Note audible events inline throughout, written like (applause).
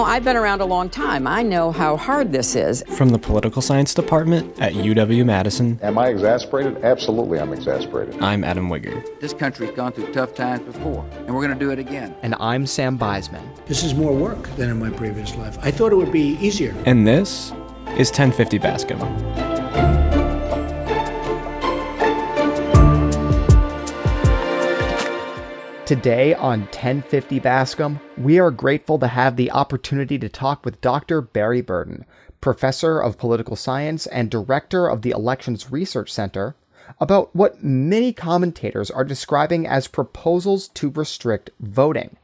know, I've been around a long time. I know how hard this is. From the political science department at UW Madison. Am I exasperated? Absolutely, I'm exasperated. I'm Adam Wigger. This country's gone through tough times before, and we're going to do it again. And I'm Sam Beisman. This is more work than in my previous life. I thought it would be easier. And this is 1050 Bascom. Today on 1050 Bascom, we are grateful to have the opportunity to talk with Dr. Barry Burden, professor of political science and director of the Elections Research Center, about what many commentators are describing as proposals to restrict voting.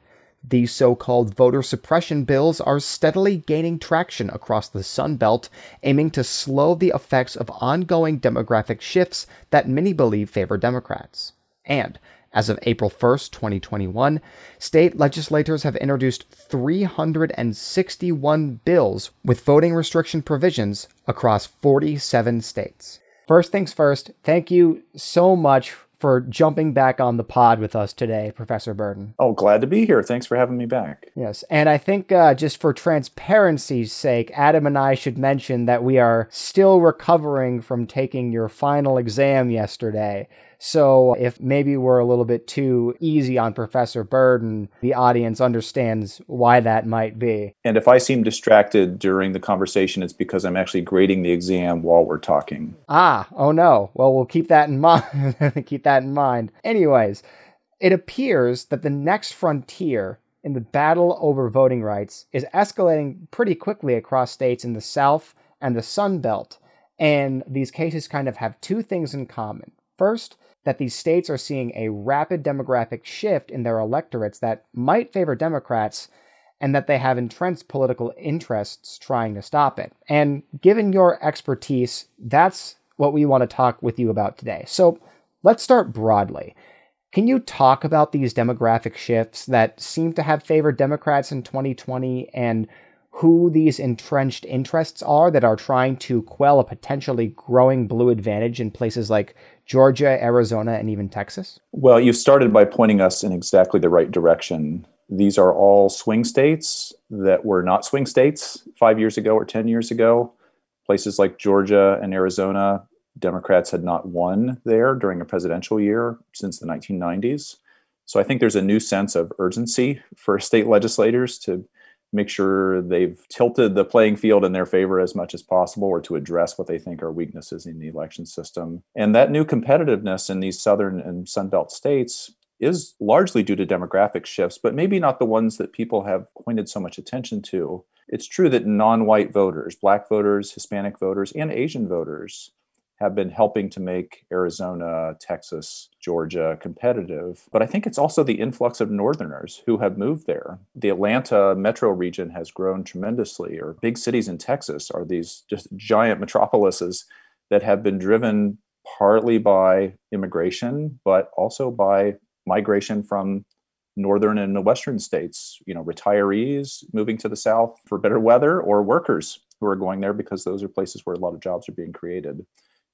These so called voter suppression bills are steadily gaining traction across the Sun Belt, aiming to slow the effects of ongoing demographic shifts that many believe favor Democrats. And as of April 1st, 2021, state legislators have introduced 361 bills with voting restriction provisions across 47 states. First things first, thank you so much for jumping back on the pod with us today, Professor Burden. Oh, glad to be here. Thanks for having me back. Yes. And I think uh, just for transparency's sake, Adam and I should mention that we are still recovering from taking your final exam yesterday. So if maybe we're a little bit too easy on Professor Burden, the audience understands why that might be. And if I seem distracted during the conversation, it's because I'm actually grading the exam while we're talking. Ah, oh no. Well, we'll keep that in (laughs) mind. keep that in mind. Anyways, it appears that the next frontier in the battle over voting rights is escalating pretty quickly across states in the South and the Sun Belt. And these cases kind of have two things in common. First, that these states are seeing a rapid demographic shift in their electorates that might favor Democrats and that they have entrenched political interests trying to stop it. And given your expertise, that's what we want to talk with you about today. So let's start broadly. Can you talk about these demographic shifts that seem to have favored Democrats in 2020 and who these entrenched interests are that are trying to quell a potentially growing blue advantage in places like Georgia, Arizona, and even Texas? Well, you've started by pointing us in exactly the right direction. These are all swing states that were not swing states five years ago or 10 years ago. Places like Georgia and Arizona, Democrats had not won there during a presidential year since the 1990s. So I think there's a new sense of urgency for state legislators to make sure they've tilted the playing field in their favor as much as possible or to address what they think are weaknesses in the election system. And that new competitiveness in these southern and Sunbelt states is largely due to demographic shifts, but maybe not the ones that people have pointed so much attention to. It's true that non white voters, black voters, Hispanic voters, and Asian voters have been helping to make Arizona, Texas, Georgia competitive. But I think it's also the influx of Northerners who have moved there. The Atlanta metro region has grown tremendously, or big cities in Texas are these just giant metropolises that have been driven partly by immigration, but also by migration from northern and western states, you know, retirees moving to the south for better weather or workers who are going there because those are places where a lot of jobs are being created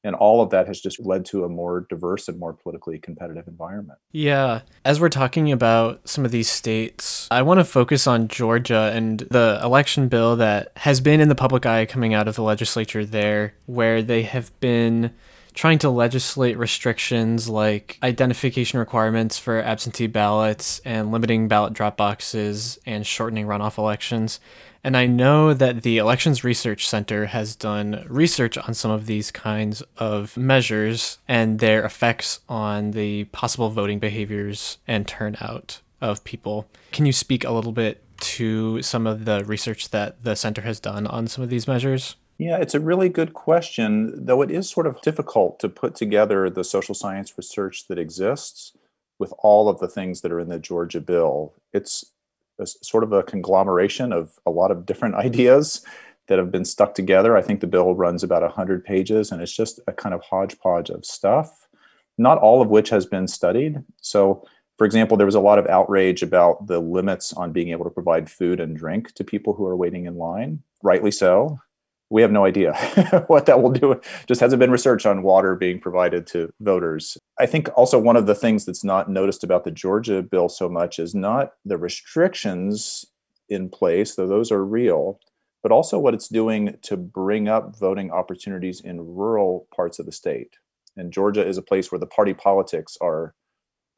and all of that has just led to a more diverse and more politically competitive environment. Yeah. As we're talking about some of these states, I want to focus on Georgia and the election bill that has been in the public eye coming out of the legislature there, where they have been trying to legislate restrictions like identification requirements for absentee ballots and limiting ballot drop boxes and shortening runoff elections. And I know that the Elections Research Center has done research on some of these kinds of measures and their effects on the possible voting behaviors and turnout of people. Can you speak a little bit to some of the research that the center has done on some of these measures? Yeah, it's a really good question, though it is sort of difficult to put together the social science research that exists with all of the things that are in the Georgia bill. It's a, sort of a conglomeration of a lot of different (laughs) ideas that have been stuck together. I think the bill runs about 100 pages and it's just a kind of hodgepodge of stuff, not all of which has been studied. So, for example, there was a lot of outrage about the limits on being able to provide food and drink to people who are waiting in line, rightly so we have no idea (laughs) what that will do. Just hasn't been research on water being provided to voters. I think also one of the things that's not noticed about the Georgia bill so much is not the restrictions in place, though those are real, but also what it's doing to bring up voting opportunities in rural parts of the state. And Georgia is a place where the party politics are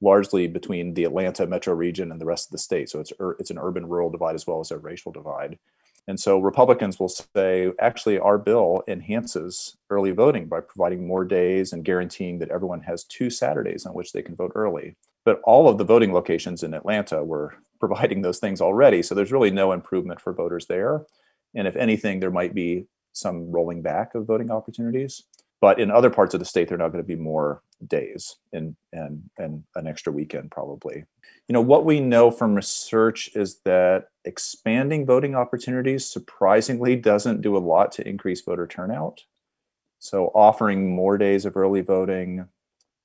largely between the Atlanta metro region and the rest of the state. So it's it's an urban rural divide as well as a racial divide. And so Republicans will say, actually, our bill enhances early voting by providing more days and guaranteeing that everyone has two Saturdays on which they can vote early. But all of the voting locations in Atlanta were (laughs) providing those things already. So there's really no improvement for voters there. And if anything, there might be some rolling back of voting opportunities. But in other parts of the state, there are not going to be more days and, and, and an extra weekend, probably. You know, what we know from research is that expanding voting opportunities surprisingly doesn't do a lot to increase voter turnout. So, offering more days of early voting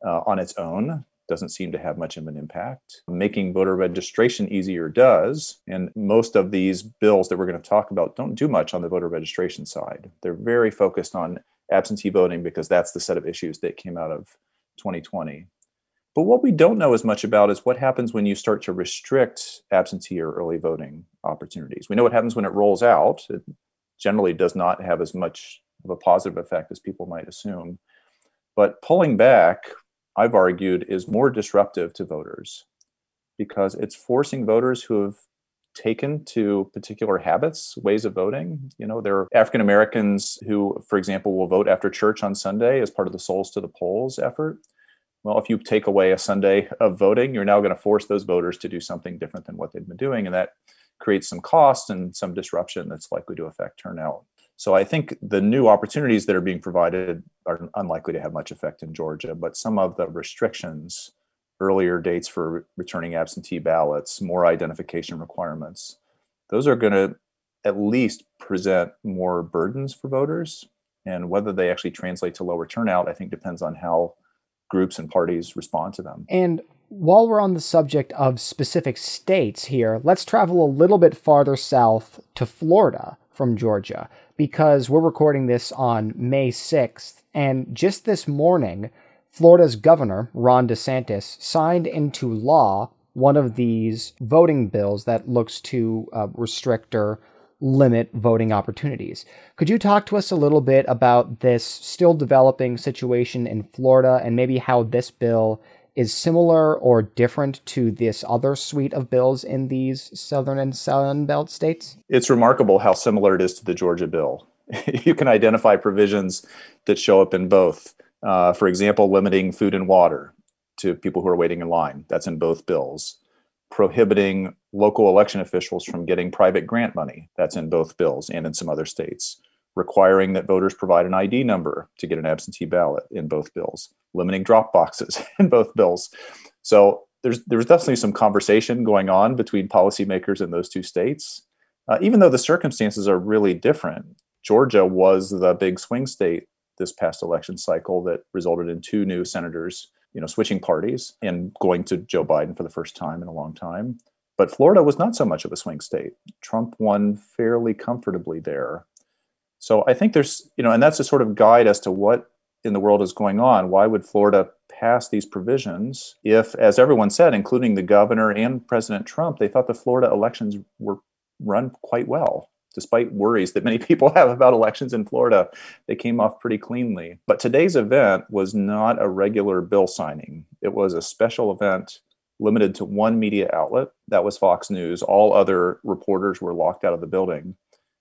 uh, on its own doesn't seem to have much of an impact. Making voter registration easier does. And most of these bills that we're going to talk about don't do much on the voter registration side. They're very focused on absentee voting because that's the set of issues that came out of 2020. But what we don't know as much about is what happens when you start to restrict absentee or early voting opportunities. We know what happens when it rolls out. It generally does not have as much of a positive effect as people might assume. But pulling back I've argued is more disruptive to voters because it's forcing voters who have taken to particular habits, ways of voting. You know, there are African Americans who, for example, will vote after church on Sunday as part of the Souls to the Polls effort. Well, if you take away a Sunday of voting, you're now going to force those voters to do something different than what they've been doing. And that creates some cost and some disruption that's likely to affect turnout. So I think the new opportunities that are being provided are unlikely to have much effect in Georgia, but some of the restrictions, earlier dates for returning absentee ballots, more identification requirements, those are going to at least present more burdens for voters. And whether they actually translate to lower turnout, I think depends on how groups and parties respond to them. And while we're on the subject of specific states here, let's travel a little bit farther south to Florida from Georgia because we're recording this on May 6th. And just this morning, Florida's governor, Ron DeSantis, signed into law one of these voting bills that looks to uh, restrict or limit voting opportunities. Could you talk to us a little bit about this still developing situation in Florida and maybe how this bill is similar or different to this other suite of bills in these southern and sun belt states? It's remarkable how similar it is to the Georgia bill. (laughs) you can identify provisions that show up in both. Uh, for example, limiting food and water to people who are waiting in line. That's in both bills. Prohibiting local election officials from getting private grant money. That's in both bills and in some other states requiring that voters provide an ID number to get an absentee ballot in both bills, limiting drop boxes (laughs) in both bills. So there's there's definitely some conversation going on between policymakers in those two states, uh, even though the circumstances are really different. Georgia was the big swing state this past election cycle that resulted in two new senators, you know, switching parties and going to Joe Biden for the first time in a long time. But Florida was not so much of a swing state. Trump won fairly comfortably there. So I think there's, you know, and that's a sort of guide as to what in the world is going on. Why would Florida pass these provisions if, as everyone said, including the governor and President Trump, they thought the Florida elections were run quite well? Despite worries that many (laughs) people have about elections in Florida, they came off pretty cleanly. But today's event was not a regular bill signing, it was a special event limited to one media outlet. That was Fox News. All other reporters were locked out of the building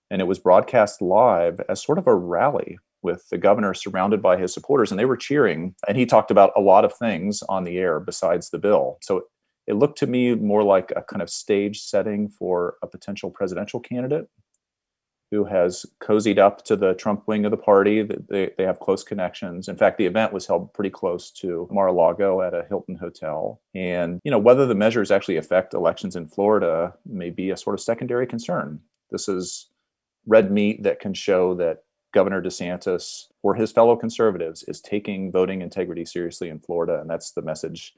and it was broadcast live as sort of a rally with the governor surrounded by his supporters and they were cheering and he talked about a lot of things on the air besides the bill so it looked to me more like a kind of stage setting for a potential presidential candidate who has cozied up to the Trump wing of the party. They, they have close connections. In fact, the event was held pretty close to Mar-a-Lago at a Hilton hotel. And, you know, whether the measures actually affect elections in Florida may be a sort of secondary concern. This is red meat that can show that Governor DeSantis or his fellow conservatives is taking voting integrity seriously in Florida. And that's the message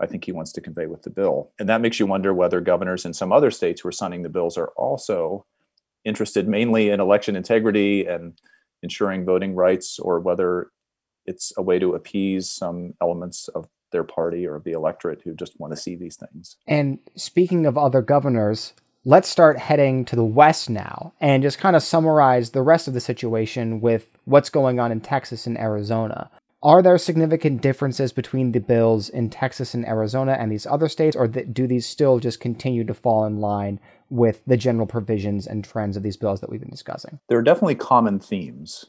I think he wants to convey with the bill. And that makes you wonder whether governors in some other states who are signing the bills are also interested mainly in election integrity and ensuring voting rights, or whether it's a way to appease some elements of their party or of the electorate who just want to see these things. And speaking of other governors, let's start heading to the west now and just kind of summarize the rest of the situation with what's going on in Texas and Arizona. Are there significant differences between the bills in Texas and Arizona and these other states, or do these still just continue to fall in line with the general provisions and trends of these bills that we've been discussing? There are definitely common themes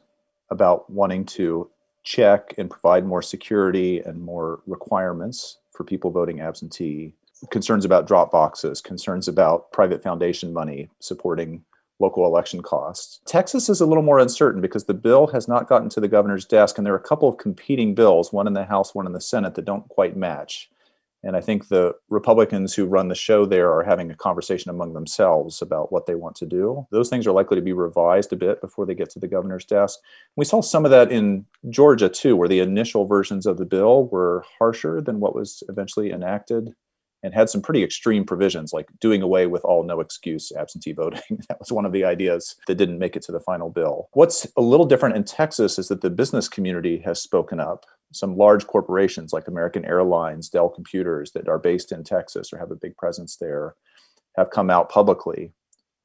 about wanting to check and provide more security and more requirements for people voting absentee, concerns about drop boxes, concerns about private foundation money supporting local election costs. Texas is a little more uncertain because the bill has not gotten to the governor's desk, and there are a couple of competing bills, one in the House, one in the Senate, that don't quite match. And I think the Republicans who run the show there are having a conversation among themselves about what they want to do. Those things are likely to be revised a bit before they get to the governor's desk. We saw some of that in Georgia too, where the initial versions of the bill were harsher than what was eventually enacted and had some pretty extreme provisions like doing away with all no excuse absentee (laughs) voting. that was one of the ideas that didn't make it to the final bill. What's a little different in Texas is that the business community has spoken up. Some large corporations like American Airlines, Dell Computers, that are based in Texas or have a big presence there, have come out publicly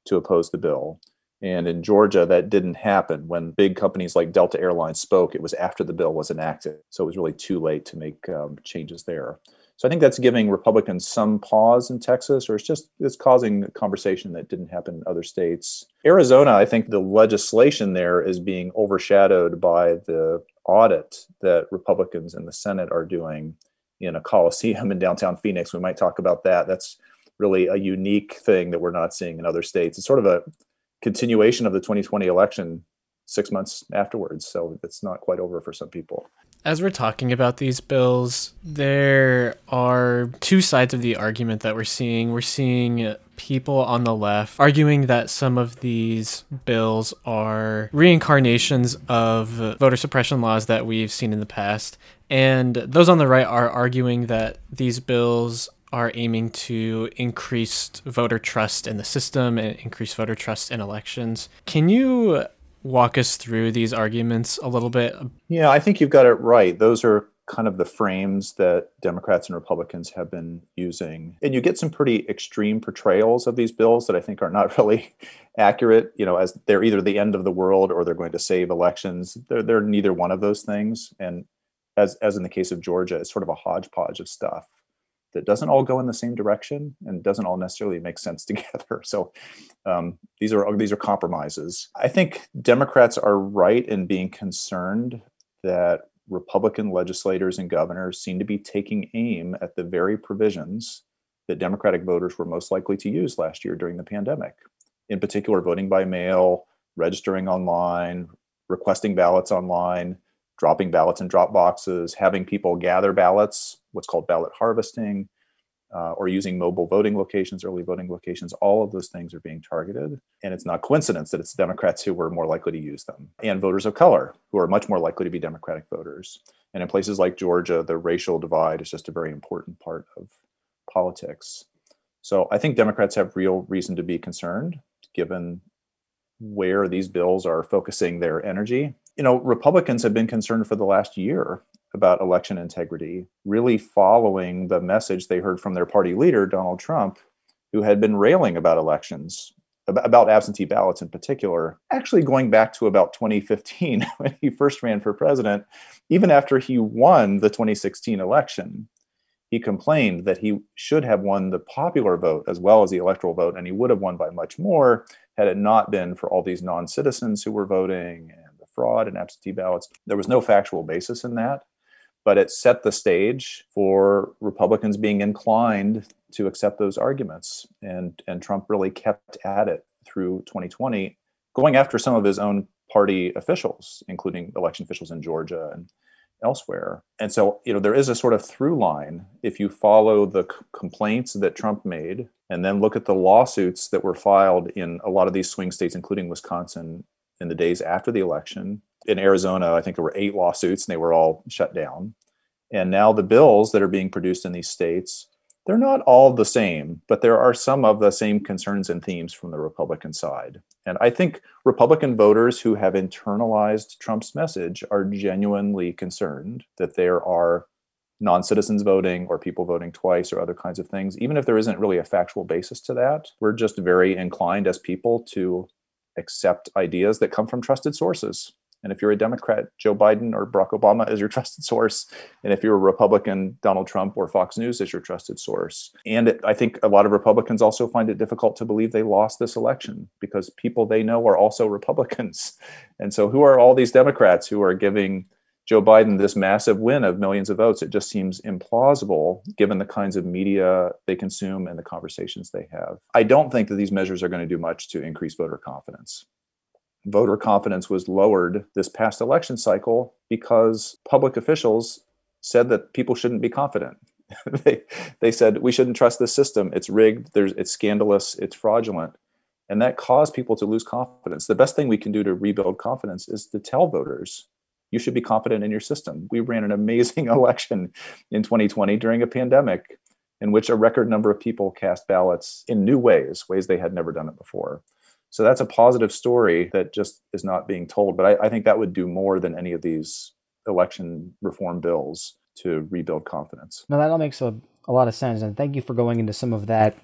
to oppose the bill. And in Georgia, that didn't happen. When big companies like Delta Airlines spoke, it was after the bill was enacted. So it was really too late to make um, changes there. So I think that's giving Republicans some pause in Texas, or it's just it's causing a conversation that didn't happen in other states. Arizona, I think the legislation there is being overshadowed by the audit that Republicans in the Senate are doing in a coliseum in downtown Phoenix. We might talk about that. That's really a unique thing that we're not seeing in other states. It's sort of a continuation of the 2020 election six months afterwards. So it's not quite over for some people. As we're talking about these bills, there are two sides of the argument that we're seeing. We're seeing people on the left arguing that some of these bills are reincarnations of voter suppression laws that we've seen in the past. And those on the right are arguing that these bills are aiming to increase voter trust in the system and increase voter trust in elections. Can you walk us through these arguments a little bit? Yeah, I think you've got it right. Those are kind of the frames that Democrats and Republicans have been using. And you get some pretty extreme portrayals of these bills that I think are not (laughs) really accurate, you know, as they're either the end of the world or they're going to save elections. They're, they're neither one of those things. And as, as in the case of Georgia, it's sort of a hodgepodge of stuff that doesn't all go in the same direction and doesn't all necessarily make sense (laughs) together. So um, these are these are compromises. I think Democrats are right in being concerned that Republican legislators and governors seem to be taking aim at the very provisions that Democratic voters were most likely to use last year during the pandemic. In particular, voting by mail, registering online, requesting ballots online, dropping ballots in drop boxes, having people gather ballots, what's called ballot harvesting, uh, or using mobile voting locations, early voting locations, all of those things are being targeted. And it's not coincidence that it's Democrats who were more likely to use them, and voters of color who are much more likely to be Democratic voters. And in places like Georgia, the racial divide is just a very important part of politics. So I think Democrats have real reason to be concerned given where these bills are focusing their energy. You know, Republicans have been concerned for the last year about election integrity, really following the message they heard from their party leader, Donald Trump, who had been railing about elections, about absentee ballots in particular, actually going back to about 2015 (laughs) when he first ran for president, even after he won the 2016 election. He complained that he should have won the popular vote as well as the electoral vote, and he would have won by much more had it not been for all these non citizens who were voting and the fraud and absentee ballots. There was no factual basis in that but it set the stage for Republicans being inclined to accept those arguments. And, and Trump really kept at it through 2020, going after some of his own party officials, including election officials in Georgia and elsewhere. And so, you know, there is a sort of through line if you follow the c- complaints that Trump made and then look at the lawsuits that were filed in a lot of these swing states, including Wisconsin, in the days after the election in Arizona, I think there were eight lawsuits and they were all shut down. And now the bills that are being produced in these states, they're not all the same, but there are some of the same concerns and themes from the Republican side. And I think Republican voters who have internalized Trump's message are genuinely concerned that there are non citizens voting or people voting twice or other kinds of things, even if there isn't really a factual basis to that, we're just very inclined as people to accept ideas that come from trusted sources. And if you're a Democrat, Joe Biden or Barack Obama is your (laughs) trusted source. And if you're a Republican, Donald Trump or Fox News is your trusted source. And it, I think a lot of Republicans also find it difficult to believe they lost this election because people they know are also (laughs) Republicans. And so, who are all these Democrats who are giving Joe Biden this massive win of millions of votes? It just seems implausible given the kinds of media they consume and the conversations they have. I don't think that these measures are going to do much to increase voter confidence voter confidence was lowered this past election cycle because public officials said that people shouldn't be confident. (laughs) they, they said we shouldn't trust this system. It's rigged. There's, it's scandalous. It's fraudulent. And that caused people to lose confidence. The best thing we can do to rebuild confidence is to tell voters you should be confident in your system. We ran an amazing (laughs) election in 2020 during a pandemic in which a record number of people cast ballots in new ways, ways they had never done it before. So that's a positive story that just is not being told. But I, I think that would do more than any of these election reform bills to rebuild confidence. No, that all makes a, a lot of sense. And thank you for going into some of that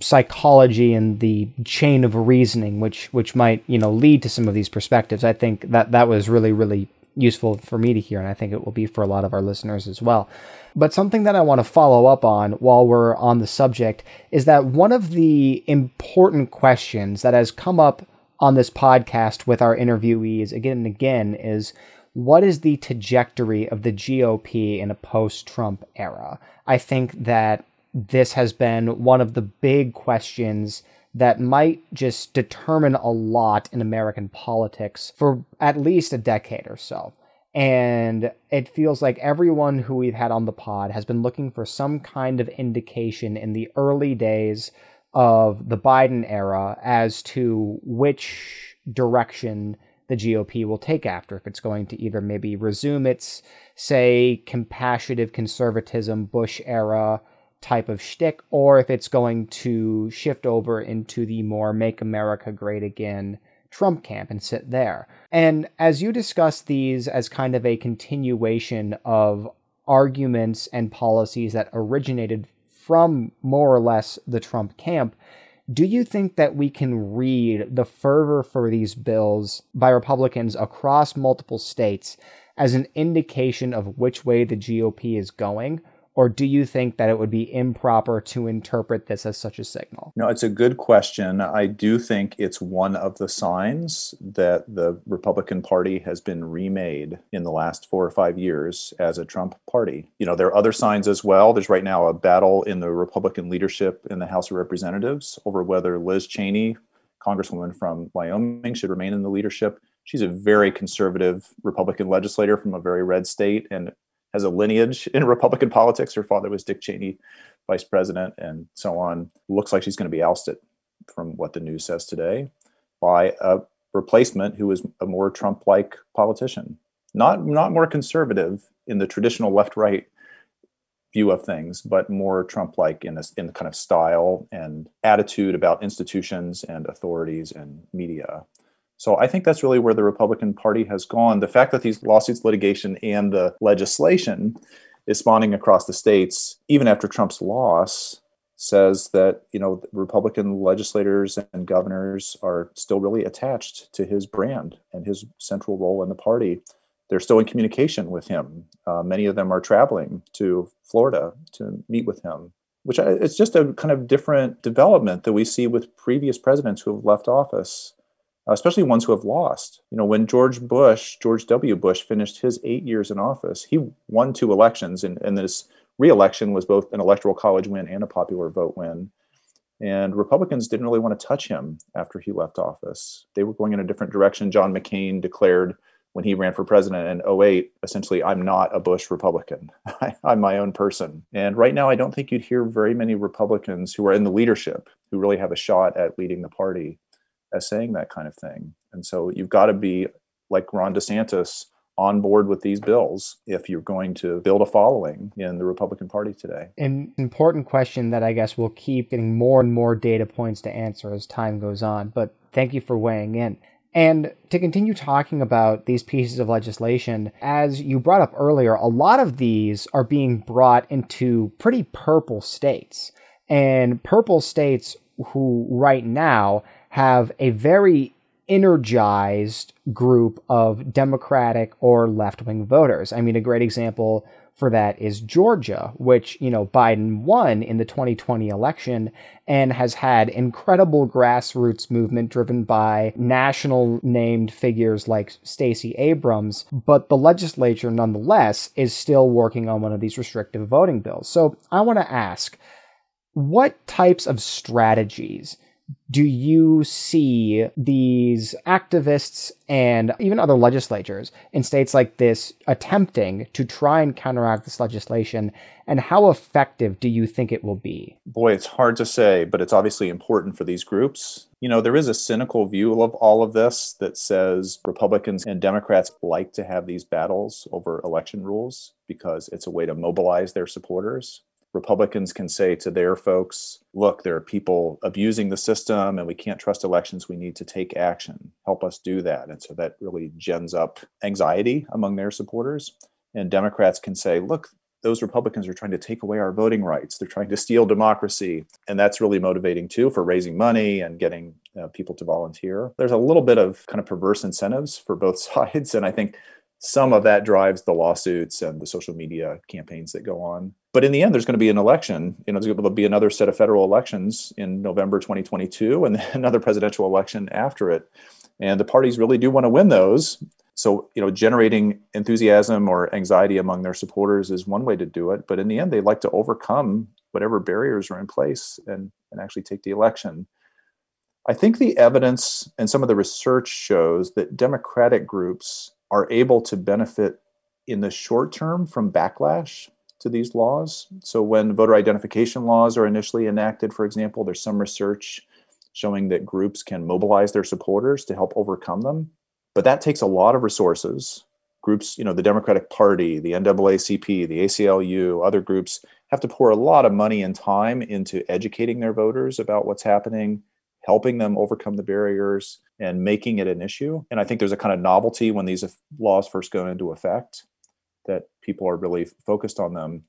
psychology and the chain of reasoning which which might you know lead to some of these perspectives i think that that was really really useful for me to hear, and I think it will be for a lot of our listeners as well. But something that I want to follow up on while we're on the subject is that one of the important questions that has come up on this podcast with our interviewees again and again is what is the trajectory of the GOP in a post Trump era? I think that this has been one of the big questions that might just determine a lot in American politics for at least a decade or so. And it feels like everyone who we've had on the pod has been looking for some kind of indication in the early days of the Biden era as to which direction the GOP will take after. If it's going to either maybe resume its, say, compassionate conservatism Bush era type of shtick, or if it's going to shift over into the more make America great again Trump camp and sit there. And as you discuss these as kind of a continuation of arguments and policies that originated from more or less the Trump camp, do you think that we can read the fervor for these bills by Republicans across multiple states as an indication of which way the GOP is going? Or do you think that it would be improper to interpret this as such a signal? No, it's a good question. I do think it's one of the signs that the Republican Party has been remade in the last four or five years as a Trump party. You know, there are other signs as well. There's right now a battle in the Republican leadership in the House of Representatives over whether Liz Cheney, Congresswoman from Wyoming, should remain in the leadership. She's a very conservative Republican legislator from a very red state and has a lineage in (laughs) Republican politics. Her father was Dick Cheney, vice president, and so on. Looks like she's going to be ousted, from what the news says today, by a replacement who is a more Trump-like politician, not not more conservative in the traditional left-right view of things, but more Trump-like in this in the kind of style and attitude about institutions and authorities and media. So I think that's really where the Republican Party has gone. The fact that these lawsuits, litigation, and the legislation is spawning across the states, even after Trump's loss, says that you know Republican legislators and governors are still really attached to his brand and his central role in the party. They're still in communication with him. Uh, many of them are traveling to Florida to meet with him, which uh, it's just a kind of different development that we see with previous presidents who have left office Uh, especially ones who have lost. You know, when George Bush, George W. Bush, finished his eight years in office, he won two elections, and, and this reelection was both an electoral college win and a popular vote win. And Republicans didn't really want to touch him after he left office. They were going in a different direction. John McCain declared when he ran for president in 08, essentially, I'm not a Bush Republican. (laughs) I, am my own person. And right now, I don't think you'd hear very many Republicans who are in the leadership who really have a shot at leading the party as saying that kind of thing. And so you've got to be like Ron DeSantis on board with these bills if you're going to build a following in the Republican Party today. An important question that I guess we'll keep getting more and more data points to answer as time goes on, but thank you for weighing in. And to continue talking about these pieces of legislation, as you brought up earlier, a lot of these are being brought into pretty purple states. And purple states who right now have a very energized group of Democratic or left wing voters. I mean, a great example for that is Georgia, which, you know, Biden won in the 2020 election and has had incredible grassroots movement driven by national named figures like Stacey Abrams, but the legislature nonetheless is still working on one of these restrictive voting bills. So I want to ask, what types of strategies do you see these activists and even other legislatures in states like this attempting to try and counteract this legislation? And how effective do you think it will be? Boy, it's hard to say, but it's obviously important for these groups. You know, there is a cynical view of all of this that says Republicans and Democrats like to have these battles over election rules because it's a way to mobilize their supporters. Republicans can say to their folks, look, there are people abusing the system and we can't trust elections. We need to take action. Help us do that. And so that really gens up anxiety among their supporters. And Democrats can say, look, those Republicans are trying to take away our voting rights. They're trying to steal democracy. And that's really motivating too for raising money and getting uh, people to volunteer. There's a little bit of kind of perverse incentives for both (laughs) sides. And I think some of that drives the lawsuits and the social media campaigns that go on. But in the end, there's going to be an election. You know, there's going to be another set of federal elections in November 2022 and (laughs) another presidential election after it. And the parties really do want to win those. So, you know, generating enthusiasm or anxiety among their supporters is one way to do it. But in the end, they like to overcome whatever barriers are in place and, and actually take the election. I think the evidence and some of the research shows that Democratic groups are able to benefit in the short term from backlash to these laws. So, when voter identification laws are initially enacted, for example, there's some research showing that groups can mobilize their supporters to help overcome them. But that takes a lot of resources. Groups, you know, the Democratic Party, the NAACP, the ACLU, other groups have to pour a lot of money and time into educating their voters about what's happening, helping them overcome the barriers and making it an issue. And I think there's a kind of novelty when these laws first go into effect that people are really focused on them.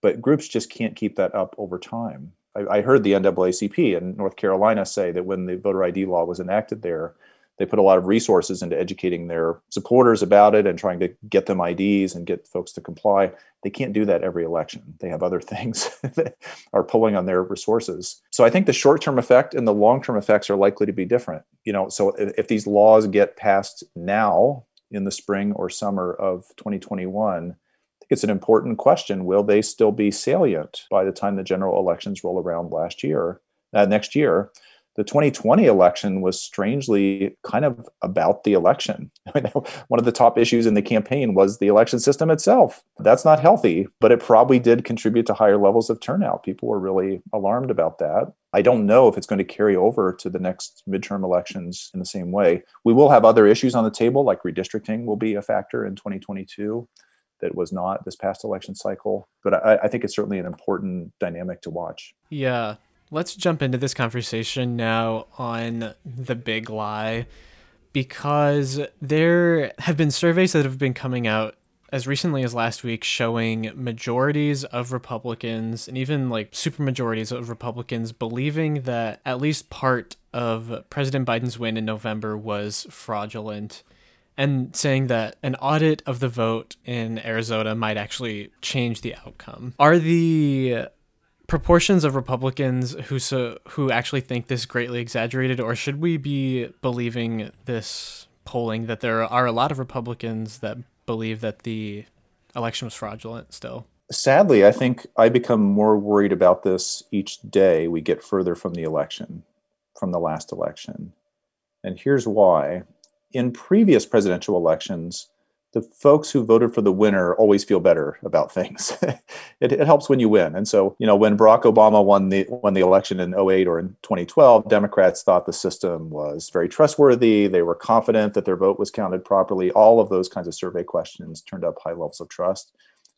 But groups just can't keep that up over time. I, I heard the NAACP in North Carolina say that when the voter ID law was enacted there, they put a lot of resources into educating their supporters about it and trying to get them IDs and get folks to comply. They can't do that every election. They have other (laughs) things that are pulling on their resources. So I think the short-term effect and the long-term effects are likely to be different. You know, so if, if these laws get passed now in the spring or summer of 2021, it's an important question. Will they still be salient by the time the general elections roll around last year, uh, next year? The 2020 election was strangely kind of about the election. (laughs) One of the top issues in the campaign was the election system itself. That's not healthy, but it probably did contribute to higher levels of turnout. People were really alarmed about that. I don't know if it's going to carry over to the next midterm elections in the same way. We will have other issues on the table, like redistricting will be a factor in 2022 that was not this past election cycle. But I, I think it's certainly an important dynamic to watch. Yeah, let's jump into this conversation now on the big lie because there have been surveys that have been coming out as recently as last week showing majorities of Republicans and even like super majorities of Republicans believing that at least part of President Biden's win in November was fraudulent and saying that an audit of the vote in Arizona might actually change the outcome. Are the proportions of Republicans who so who actually think this is greatly exaggerated, or should we be believing this polling that there are a lot of Republicans that believe that the election was fraudulent still? Sadly, I think I become more worried about this each day we get further from the election, from the last election. And here's why. In previous presidential elections, the folks who voted for the winner always feel better about things. (laughs) it, it, helps when you win. And so, you know, when Barack Obama won the won the election in 08 or in 2012, Democrats thought the system was very trustworthy. They were confident that their vote was counted properly. All of those kinds of survey questions turned up high levels of trust.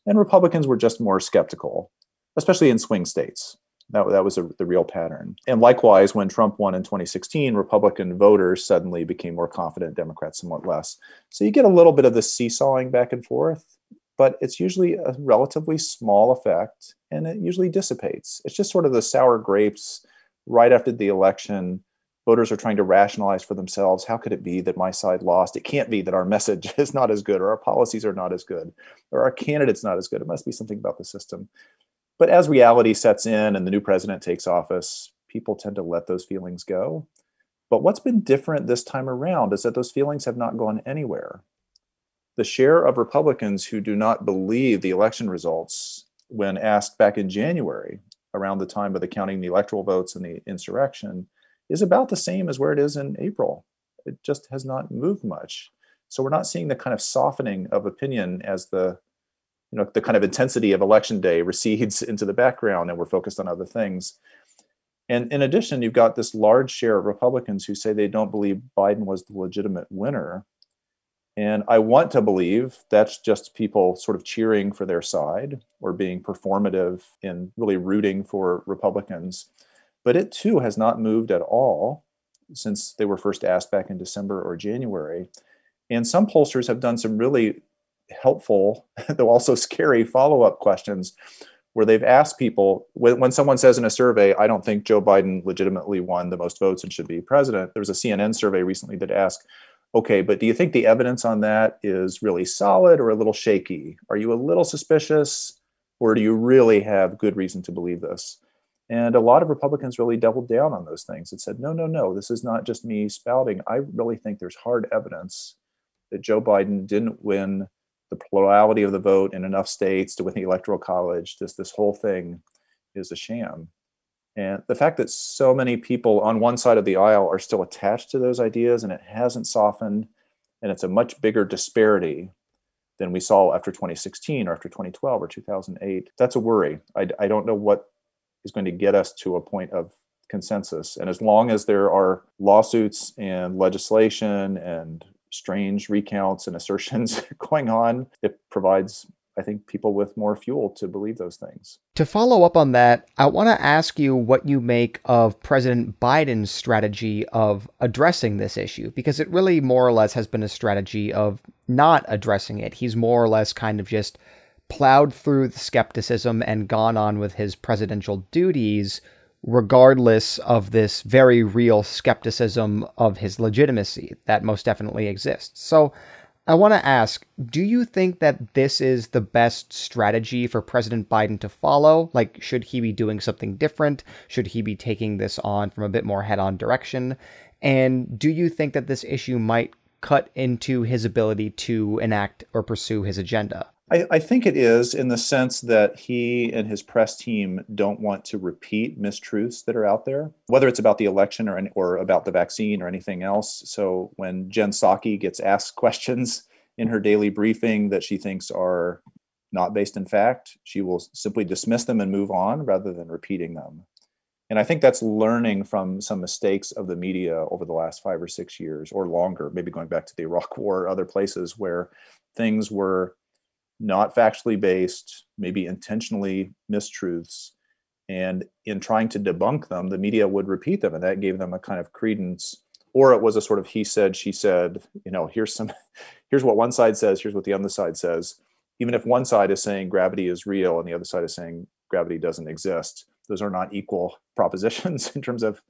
And Republicans were just more skeptical, especially in swing states. That, that was a, the real pattern. And likewise, when Trump won in 2016, Republican voters suddenly became more confident, Democrats somewhat less. So you get a little bit of this seesawing back and forth, but it's usually a relatively small effect and it usually dissipates. It's just sort of the sour grapes right after the election. Voters are trying to rationalize for themselves how could it be that my side lost? It can't be that our message (laughs) is not as good, or our policies are not as good, or our candidate's not as good. It must be something about the system. But as reality sets in and the new president takes office, people tend to let those feelings go. But what's been different this time around is that those feelings have not gone anywhere. The share of Republicans who do not believe the election results, when asked back in January, around the time of the counting the electoral votes and the insurrection, is about the same as where it is in April. It just has not moved much. So we're not seeing the kind of softening of opinion as the you know the kind of intensity of election day recedes (laughs) into the background and we're focused on other things. And in addition you've got this large share of republicans who say they don't believe biden was the legitimate winner. And i want to believe that's just people sort of cheering for their side or being performative in really rooting for republicans. But it too has not moved at all since they were first asked back in december or january. And some pollsters have done some really helpful, (laughs) though also scary follow up questions where they've asked people when, when someone says in a survey, I don't think Joe Biden legitimately won the most votes and should be president. There was a CNN survey recently that asked, okay, but do you think the evidence on that is really solid or a little shaky? Are you a little suspicious or do you really have good reason to believe this? And a lot of Republicans really doubled down on those things and said, no, no, no, this is not just me spouting. I really think there's hard evidence that Joe Biden didn't win the plurality of the vote in enough states to win the electoral college this this whole thing is a sham. And the fact that so many people on one side of the aisle are still attached to those ideas and it hasn't softened and it's a much bigger disparity than we saw after 2016 or after 2012 or 2008 that's a worry. I, I don't know what is going to get us to a point of consensus. And as long as there are lawsuits and legislation and strange recounts and assertions (laughs) going on, it provides I think people with more fuel to believe those things. To follow up on that, I want to ask you what you make of President Biden's strategy of addressing this issue, because it really more or less has been a strategy of not addressing it. He's more or less kind of just plowed through the skepticism and gone on with his presidential duties regardless of this very real skepticism of his legitimacy that most definitely exists. So, I want to ask do you think that this is the best strategy for President Biden to follow? Like, should he be doing something different? Should he be taking this on from a bit more head on direction? And do you think that this issue might cut into his ability to enact or pursue his agenda? I, I, think it is in the sense that he and his press team don't want to repeat mistruths that are out there, whether it's about the election or, or about the vaccine or anything else. So when Jen Psaki gets asked (laughs) questions in her daily briefing that she thinks are not based in fact, she will simply dismiss them and move on rather than repeating them. And I think that's learning from some mistakes of the media over the last five or six years or longer, maybe going back to the Iraq War or other places where things were not factually based, maybe intentionally mistruths. And in trying to debunk them, the media would repeat them, and that gave them a kind of credence. Or it was a sort of he said, she said, you know, here's some, (laughs) here's what one side says, here's what the other side says. Even if one side is saying gravity is real and the other side is saying gravity doesn't exist, those are not equal (laughs) propositions in terms of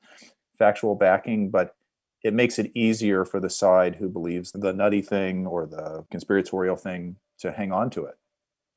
factual backing, but it makes it easier for the side who believes the nutty thing or the conspiratorial thing to hang on to it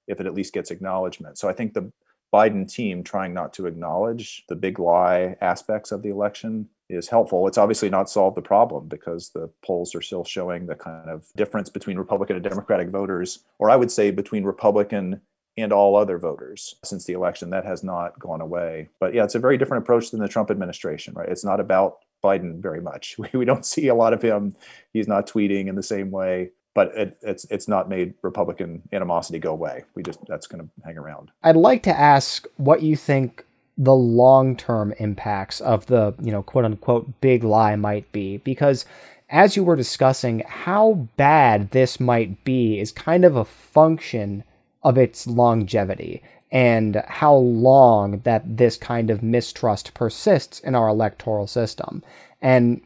if it at least gets acknowledgement. So I think the Biden team trying not to acknowledge the big lie aspects of the election is helpful. It's obviously not solved the problem because the polls are still showing the kind of difference between Republican and Democratic voters, or I would say between Republican and all other voters since the election. That has not gone away. But yeah, it's a very different approach than the Trump administration, right? It's not about Biden very much. (laughs) We, we don't see a lot of him. He's not tweeting in the same way but it, it's it's not made Republican animosity go away. We just that's going to hang around. I'd like to ask what you think the long term impacts of the you know quote unquote big lie might be because as you were discussing how bad this might be is kind of a function of its longevity and how long that this kind of mistrust persists in our electoral system. And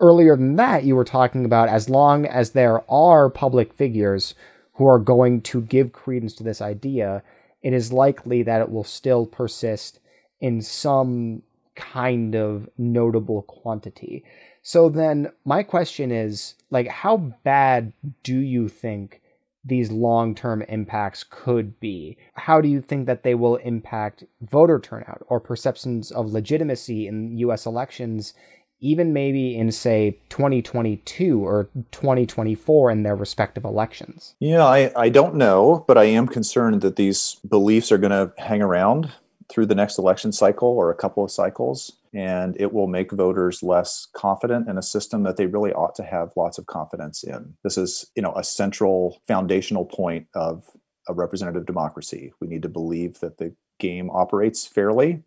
earlier than that, you were talking about as long as there are public figures who are going to give credence to this idea, it is likely that it will still persist in some kind of notable quantity. So then my question is like how bad do you think these long-term impacts could be? How do you think that they will impact voter turnout or perceptions of legitimacy in US elections even maybe in say 2022 or 2024 in their respective elections? Yeah, I, I don't know, but I am concerned that these beliefs are going to hang around through the next election cycle or a couple of cycles and it will make voters less confident in a system that they really ought to have lots of confidence in. This is you know a central foundational point of a representative democracy. We need to believe that the game operates fairly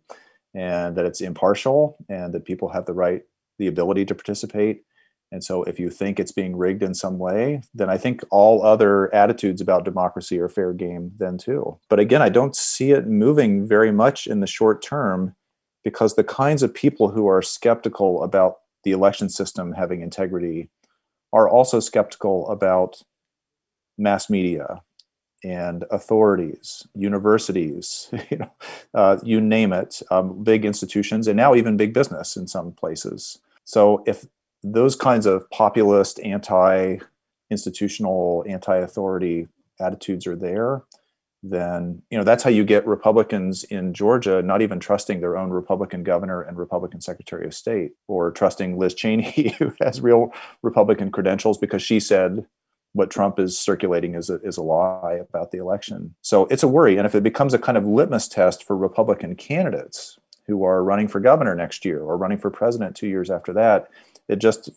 and that it's impartial and that people have the right the ability to participate and so if you think it's being rigged in some way, then I think all other attitudes about democracy are fair game then too. But again, I don't see it moving very much in the short term because the kinds of people who are skeptical about the election system having integrity are also skeptical about mass media and authorities, universities, (laughs) you know, uh, you name it, um, big institutions, and now even big business in some places. So if those kinds of populist, anti institutional, anti authority attitudes are there, then you know that's how you get Republicans in Georgia not even trusting their own Republican governor and Republican Secretary of State, or trusting Liz Cheney, (laughs) who has real Republican credentials because she said what Trump is circulating is a, is a lie about the election. So it's a worry, and if it becomes a kind of litmus test for Republican candidates who are running for governor next year or running for president two years after that, it just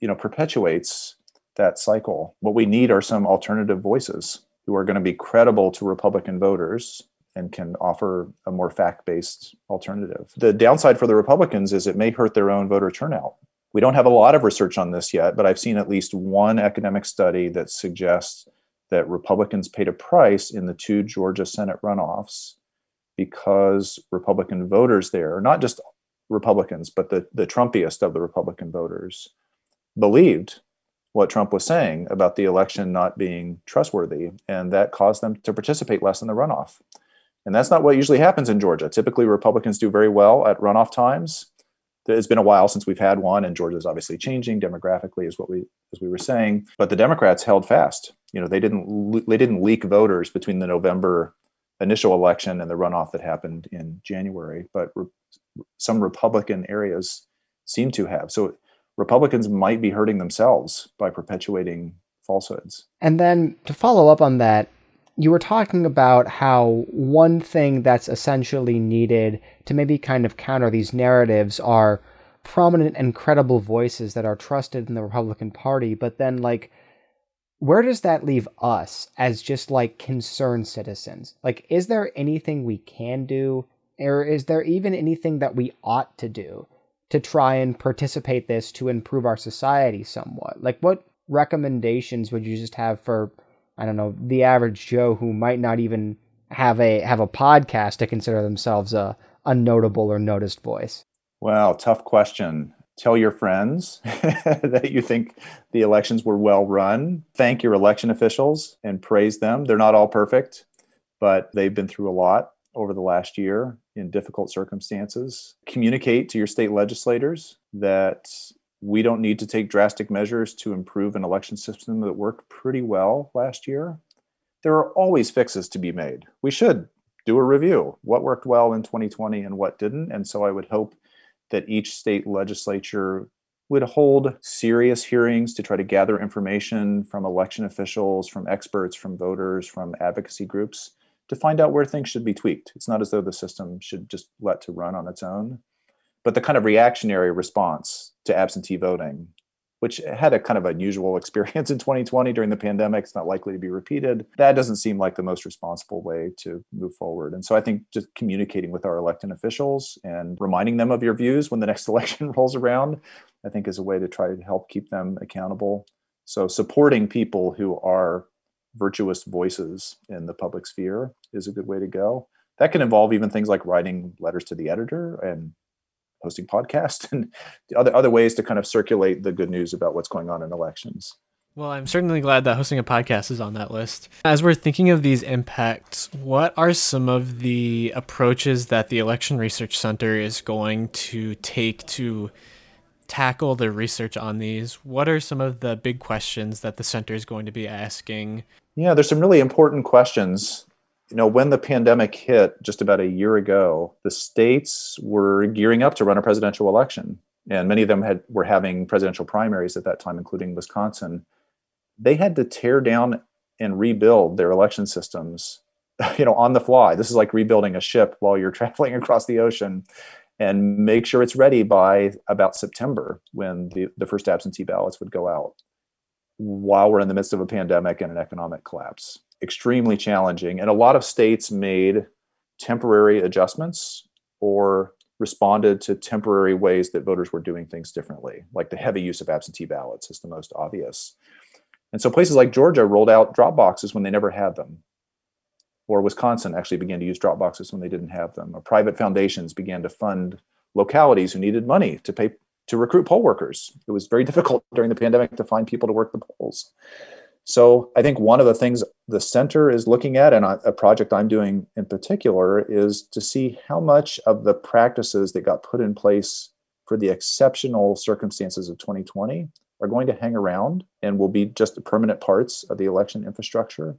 you know perpetuates that cycle. What we need are some alternative voices who are going to be credible to republican voters and can offer a more fact-based alternative. The downside for the republicans is it may hurt their own voter turnout. We don't have a lot of research on this yet but i've seen at least one academic study that suggests that republicans paid a price in the two georgia senate runoffs because republican voters there are not just Republicans, but the, the Trumpiest of the Republican voters believed what Trump was saying about the election not being trustworthy, and that caused them to participate less in the runoff. And that's not what usually happens in Georgia. Typically, Republicans do very well at runoff times. It's been a while since we've had one, and Georgia is obviously changing demographically, as what we as we were saying. But the Democrats held fast. You know, they didn't they didn't leak voters between the November initial election and the runoff that happened in January. But re- some Republican areas seem to have. So Republicans might be hurting themselves by perpetuating falsehoods. And then to follow up on that, you were talking about how one thing that's essentially needed to maybe kind of counter these narratives are prominent and credible voices that are trusted in the Republican Party, but then like where does that leave us as just like concerned citizens? Like is there anything we can do or is there even anything that we ought to do to try and participate this to improve our society somewhat? Like what recommendations would you just have for I don't know, the average Joe who might not even have a have a podcast to consider themselves a, a notable or noticed voice? Well, tough question. Tell your friends (laughs) that you think the elections were well run. Thank your election officials and praise them. They're not all perfect, but they've been through a lot over the last year in difficult circumstances. Communicate to your state legislators that we don't need to take drastic measures to improve an election system that worked pretty well last year. There are always fixes to be made. We should do a review what worked well in 2020 and what didn't. And so I would hope that each state legislature would hold serious hearings to try to gather information from election officials, from experts, from voters, from advocacy groups to find out where things should be tweaked. It's not as though the system should just let to run on its own. But the kind of reactionary response to absentee voting, which had a kind of unusual (laughs) experience in 2020 during the pandemic, it's not likely to be repeated. That doesn't seem like the most responsible way to move forward. And so I think just communicating with our elected officials and reminding them of your views when the next (laughs) election rolls around, I think is a way to try to help keep them accountable. So supporting people who are virtuous voices in the public sphere is a good way to go. That can involve even things like writing letters to the editor and hosting podcasts (laughs) and other other ways to kind of circulate the good news about what's going on in elections. Well, I'm certainly glad that hosting a podcast is on that list. As we're thinking of these impacts, what are some of the approaches that the Election Research Center is going to take to tackle the research on these? What are some of the big questions that the center is going to be asking? Yeah, there's some really important questions. You know, when the pandemic hit just about a year ago, the states were gearing up to run a presidential election. And many of them had were having presidential primaries at that time, including Wisconsin they had to tear down and rebuild their election systems (laughs) you know on the fly this is like rebuilding a ship while you're (laughs) traveling across the ocean and make sure it's ready by about september when the, the first absentee ballots would go out while we're in the midst of a pandemic and an economic collapse extremely challenging and a lot of states made temporary adjustments or responded to temporary ways that voters were doing things differently like the heavy use of absentee ballots is the most obvious and so places like Georgia rolled out drop boxes when they never had them. Or Wisconsin actually began to use drop boxes when they didn't have them. Or private foundations began to fund localities who needed money to pay to recruit poll workers. It was very (laughs) difficult during the pandemic to find people to work the polls. So I think one of the things the center is looking at, and a project I'm doing in particular, is to see how much of the practices that got put in place for the exceptional circumstances of 2020 are going to hang around and will be just permanent parts of the election infrastructure,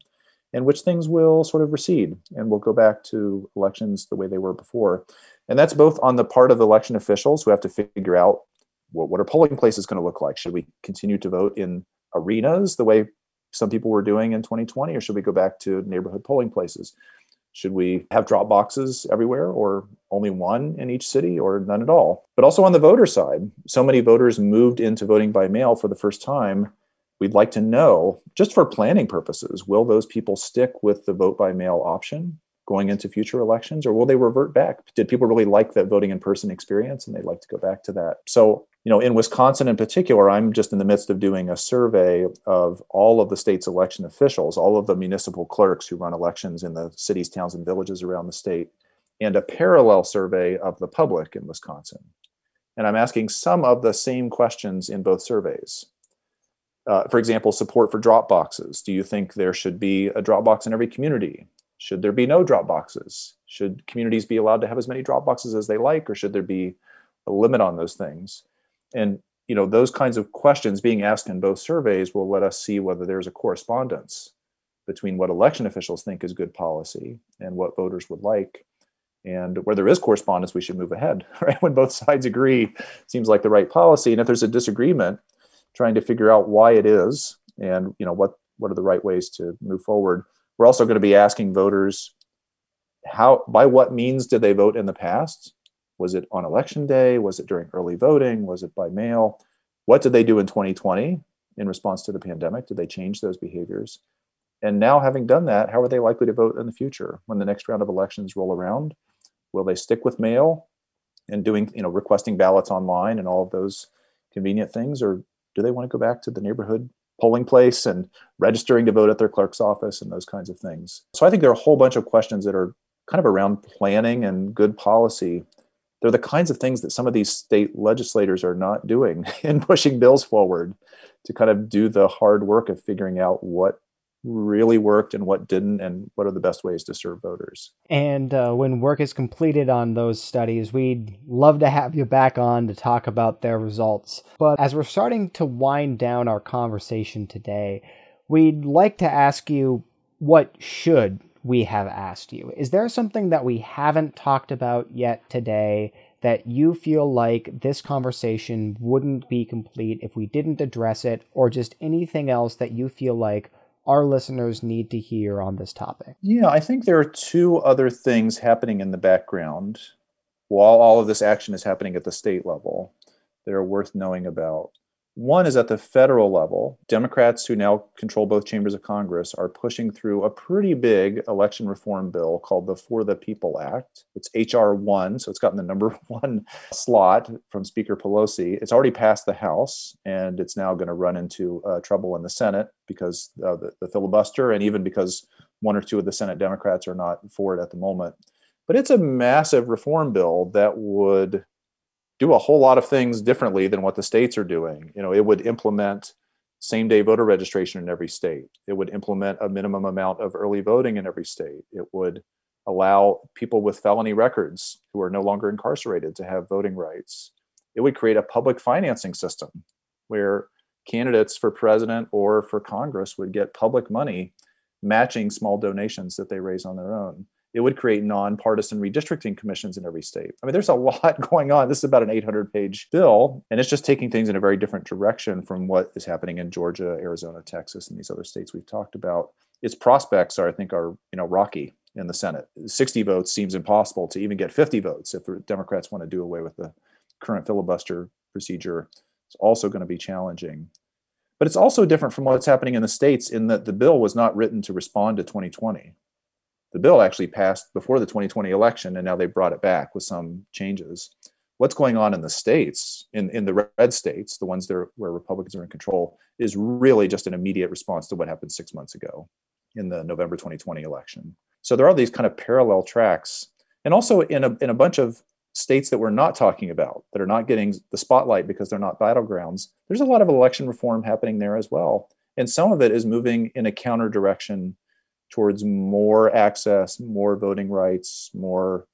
and which things will sort of recede and will go back to elections the way they were before. And that's both on the part of election officials who have to figure out what, what are polling places going to look like? Should we continue to vote in arenas the way some people were doing in 2020, or should we go back to neighborhood polling places? Should we have drop boxes everywhere or only one in each city or none at all? But also on the voter side, so many voters moved into voting by mail for the first time. We'd like to know, just for planning purposes, will those people stick with the vote by mail option going into future elections or will they revert back did people really like that voting in person experience and they'd like to go back to that so you know in wisconsin in particular i'm just in the midst of doing a survey of all of the state's election officials all of the municipal clerks who run elections in the cities towns and villages around the state and a parallel survey of the public in wisconsin and i'm asking some of the same questions in both surveys uh, for example, support for drop boxes. Do you think there should be a drop box in every community? Should there be no drop boxes? Should communities be allowed to have as many drop boxes as they like, or should there be a limit on those things? And you know, those kinds of questions being asked in both surveys will let us see whether there's a correspondence between what election officials think is good policy and what voters would like. And where there is correspondence, we should move ahead, (laughs) right? When both sides agree, seems like the right policy. And if there's a disagreement, trying to figure out why it is and you know what what are the right ways to move forward we're also going to be asking voters how by what means did they vote in the past? Was it on election day? Was it during early voting? Was it by mail? What did they do in 2020 in response to the pandemic? Did they change those behaviors? And now, having done that, how are they likely to vote in the future when the next round of elections roll around? Will they stick with mail and doing, you know, requesting ballots online and all of those convenient things, or do they want to go back to the neighborhood polling place and registering to vote at their clerk's office and those kinds of things. So I think there are a whole bunch of questions that are kind of around planning and good policy. They're the kinds of things that some of these state legislators are not doing (laughs) in pushing bills forward to kind of do the hard work of figuring out what really worked and what didn't, and what are the best ways to serve voters. And uh, when work is completed on those studies, we'd love to have you back on to talk about their results. But as we're starting to wind down our conversation today, we'd like to ask you what should we have asked you? Is there something that we haven't talked about yet today that you feel like this conversation wouldn't be complete if we didn't address it, or just anything else that you feel like our listeners need to hear on this topic? Yeah, I think there are two other things happening in the background while all of this action is happening at the state level that are worth knowing about. One is at the federal level. Democrats, who now control both chambers of Congress, are pushing through a pretty big election reform bill called the For the People Act. It's H.R. 1, so it's gotten the number (laughs) one slot from Speaker Pelosi. It's already passed the House, and it's now going to run into uh, trouble in the Senate because of the, the filibuster, and even because one or two of the Senate Democrats are not for it at the moment. But it's a massive reform bill that would do a whole lot of things differently than what the states are doing. You know, it would implement same day voter registration in every state. It would implement a minimum amount of early voting in every state. It would allow people with felony records who are no longer incarcerated to have voting rights. It would create a public financing system where candidates for president or for Congress would get public money matching small donations that they raise on their own it would create nonpartisan redistricting commissions in every state. I mean, there's a (laughs) lot going on. This is about an 800 page bill, and it's just taking things in a very different direction from what is happening in Georgia, Arizona, Texas, and these other states we've talked about. Its prospects are, I think, are you know rocky in the Senate. 60 votes seems impossible to even get 50 votes if the Democrats want to do away with the current filibuster procedure. It's also going to be challenging. But it's also different from what's happening in the states in that the bill was not written to respond to 2020 the bill actually passed before the 2020 election, and now they brought it back with some changes. What's going on in the states, in, in the red states, the ones that are, where Republicans are in control, is really just an immediate response to what happened six months ago in the November 2020 election. So there are these kind of parallel tracks. And also in a, in a bunch of states that we're not talking about, that are not getting the spotlight because they're not battlegrounds, there's a lot of election reform happening there as well. And some of it is moving in a counter direction towards more access, more voting rights, more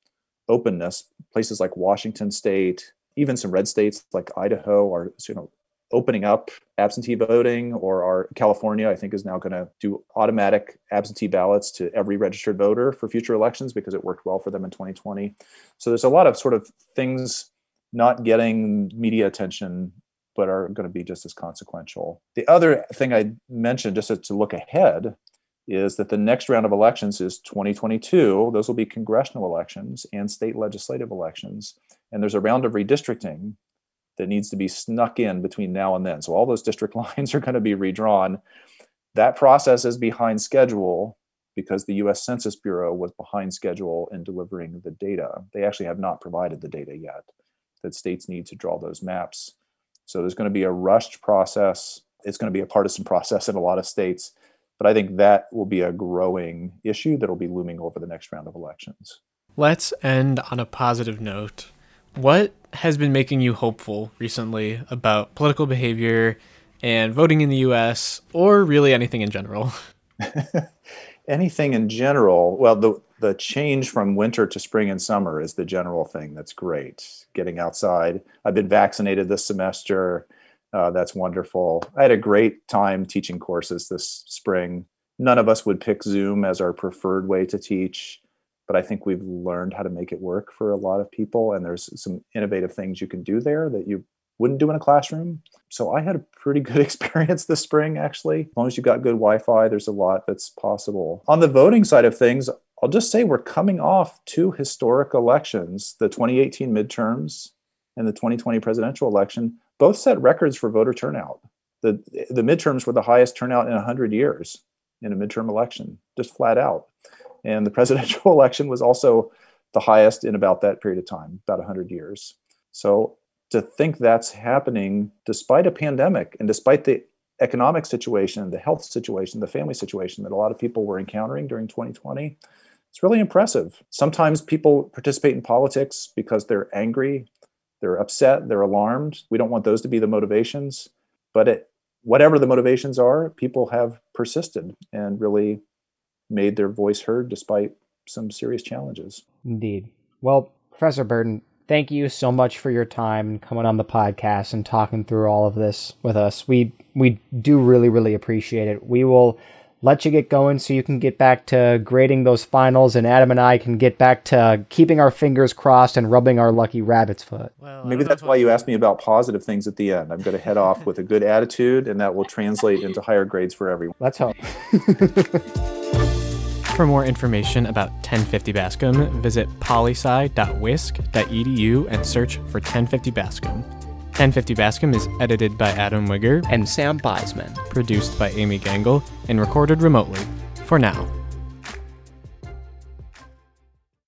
openness. Places like Washington State, even some red states like Idaho, are you know opening up absentee voting, or our California, I think, is now going to do automatic absentee ballots to every registered voter for future elections because it worked well for them in 2020. So there's a lot of sort of things not getting media attention but are going to be just as consequential. The other thing I mentioned, just to look ahead, is that the next round of elections is 2022. Those will be congressional elections and state legislative elections. And there's a round of redistricting that needs to be snuck in between now and then. So all those district (laughs) lines are going to be redrawn. That process is behind schedule because the US Census Bureau was behind schedule in delivering the data. They actually have not provided the data yet that states need to draw those maps. So there's going to be a rushed process. It's going to be a partisan (laughs) process in a lot of states but I think that will be a growing issue that will be looming over the next round of elections. Let's end on a positive note. What has been making you hopeful recently about political behavior and voting in the US, or really anything in general? (laughs) (laughs) anything in general, well, the, the change from winter to spring and summer is the general thing that's great. Getting outside. I've been vaccinated this semester. Uh, that's wonderful. I had a great time teaching courses this spring. None of us would pick Zoom as our preferred way to teach, but I think we've learned how to make it work for a lot of people. And there's some innovative things you can do there that you wouldn't do in a classroom. So I had a pretty good (laughs) experience this spring, actually. As long as you've got good Wi Fi, there's a lot that's possible. On the voting side of things, I'll just say we're coming off two historic elections the 2018 midterms and the 2020 presidential election both set records for voter turnout. The, the midterms were the highest turnout in 100 years in a midterm election, just flat out. And the (laughs) presidential election was also the highest in about that period of time, about 100 years. So to think that's happening despite a pandemic and despite the economic situation, the health situation, the family situation that a lot of people were encountering during 2020, it's really impressive. Sometimes people participate in politics because they're angry they're upset, they're alarmed. We don't want those to be the motivations. But it, whatever the motivations are, people have persisted and really made their voice heard despite some serious challenges. Indeed. Well, Professor Burden, thank you so much for your time and coming on the podcast and talking through all of this with us. We we do really really appreciate it. We will let you get going so you can get back to grading those finals and Adam and I can get back to keeping our fingers crossed and rubbing our lucky rabbit's foot. Well, Maybe that's why you asked me about positive things at the end. I'm going to head off with a good attitude and that will translate into higher grades for everyone. Let's hope. (laughs) for more information about 1050 Bascom, visit polysci.wisc.edu and search for 1050 Bascom. 1050 Bascom is edited by Adam Wigger, And Sam Beisman. produced by Amy Gangle, and recorded remotely. For now.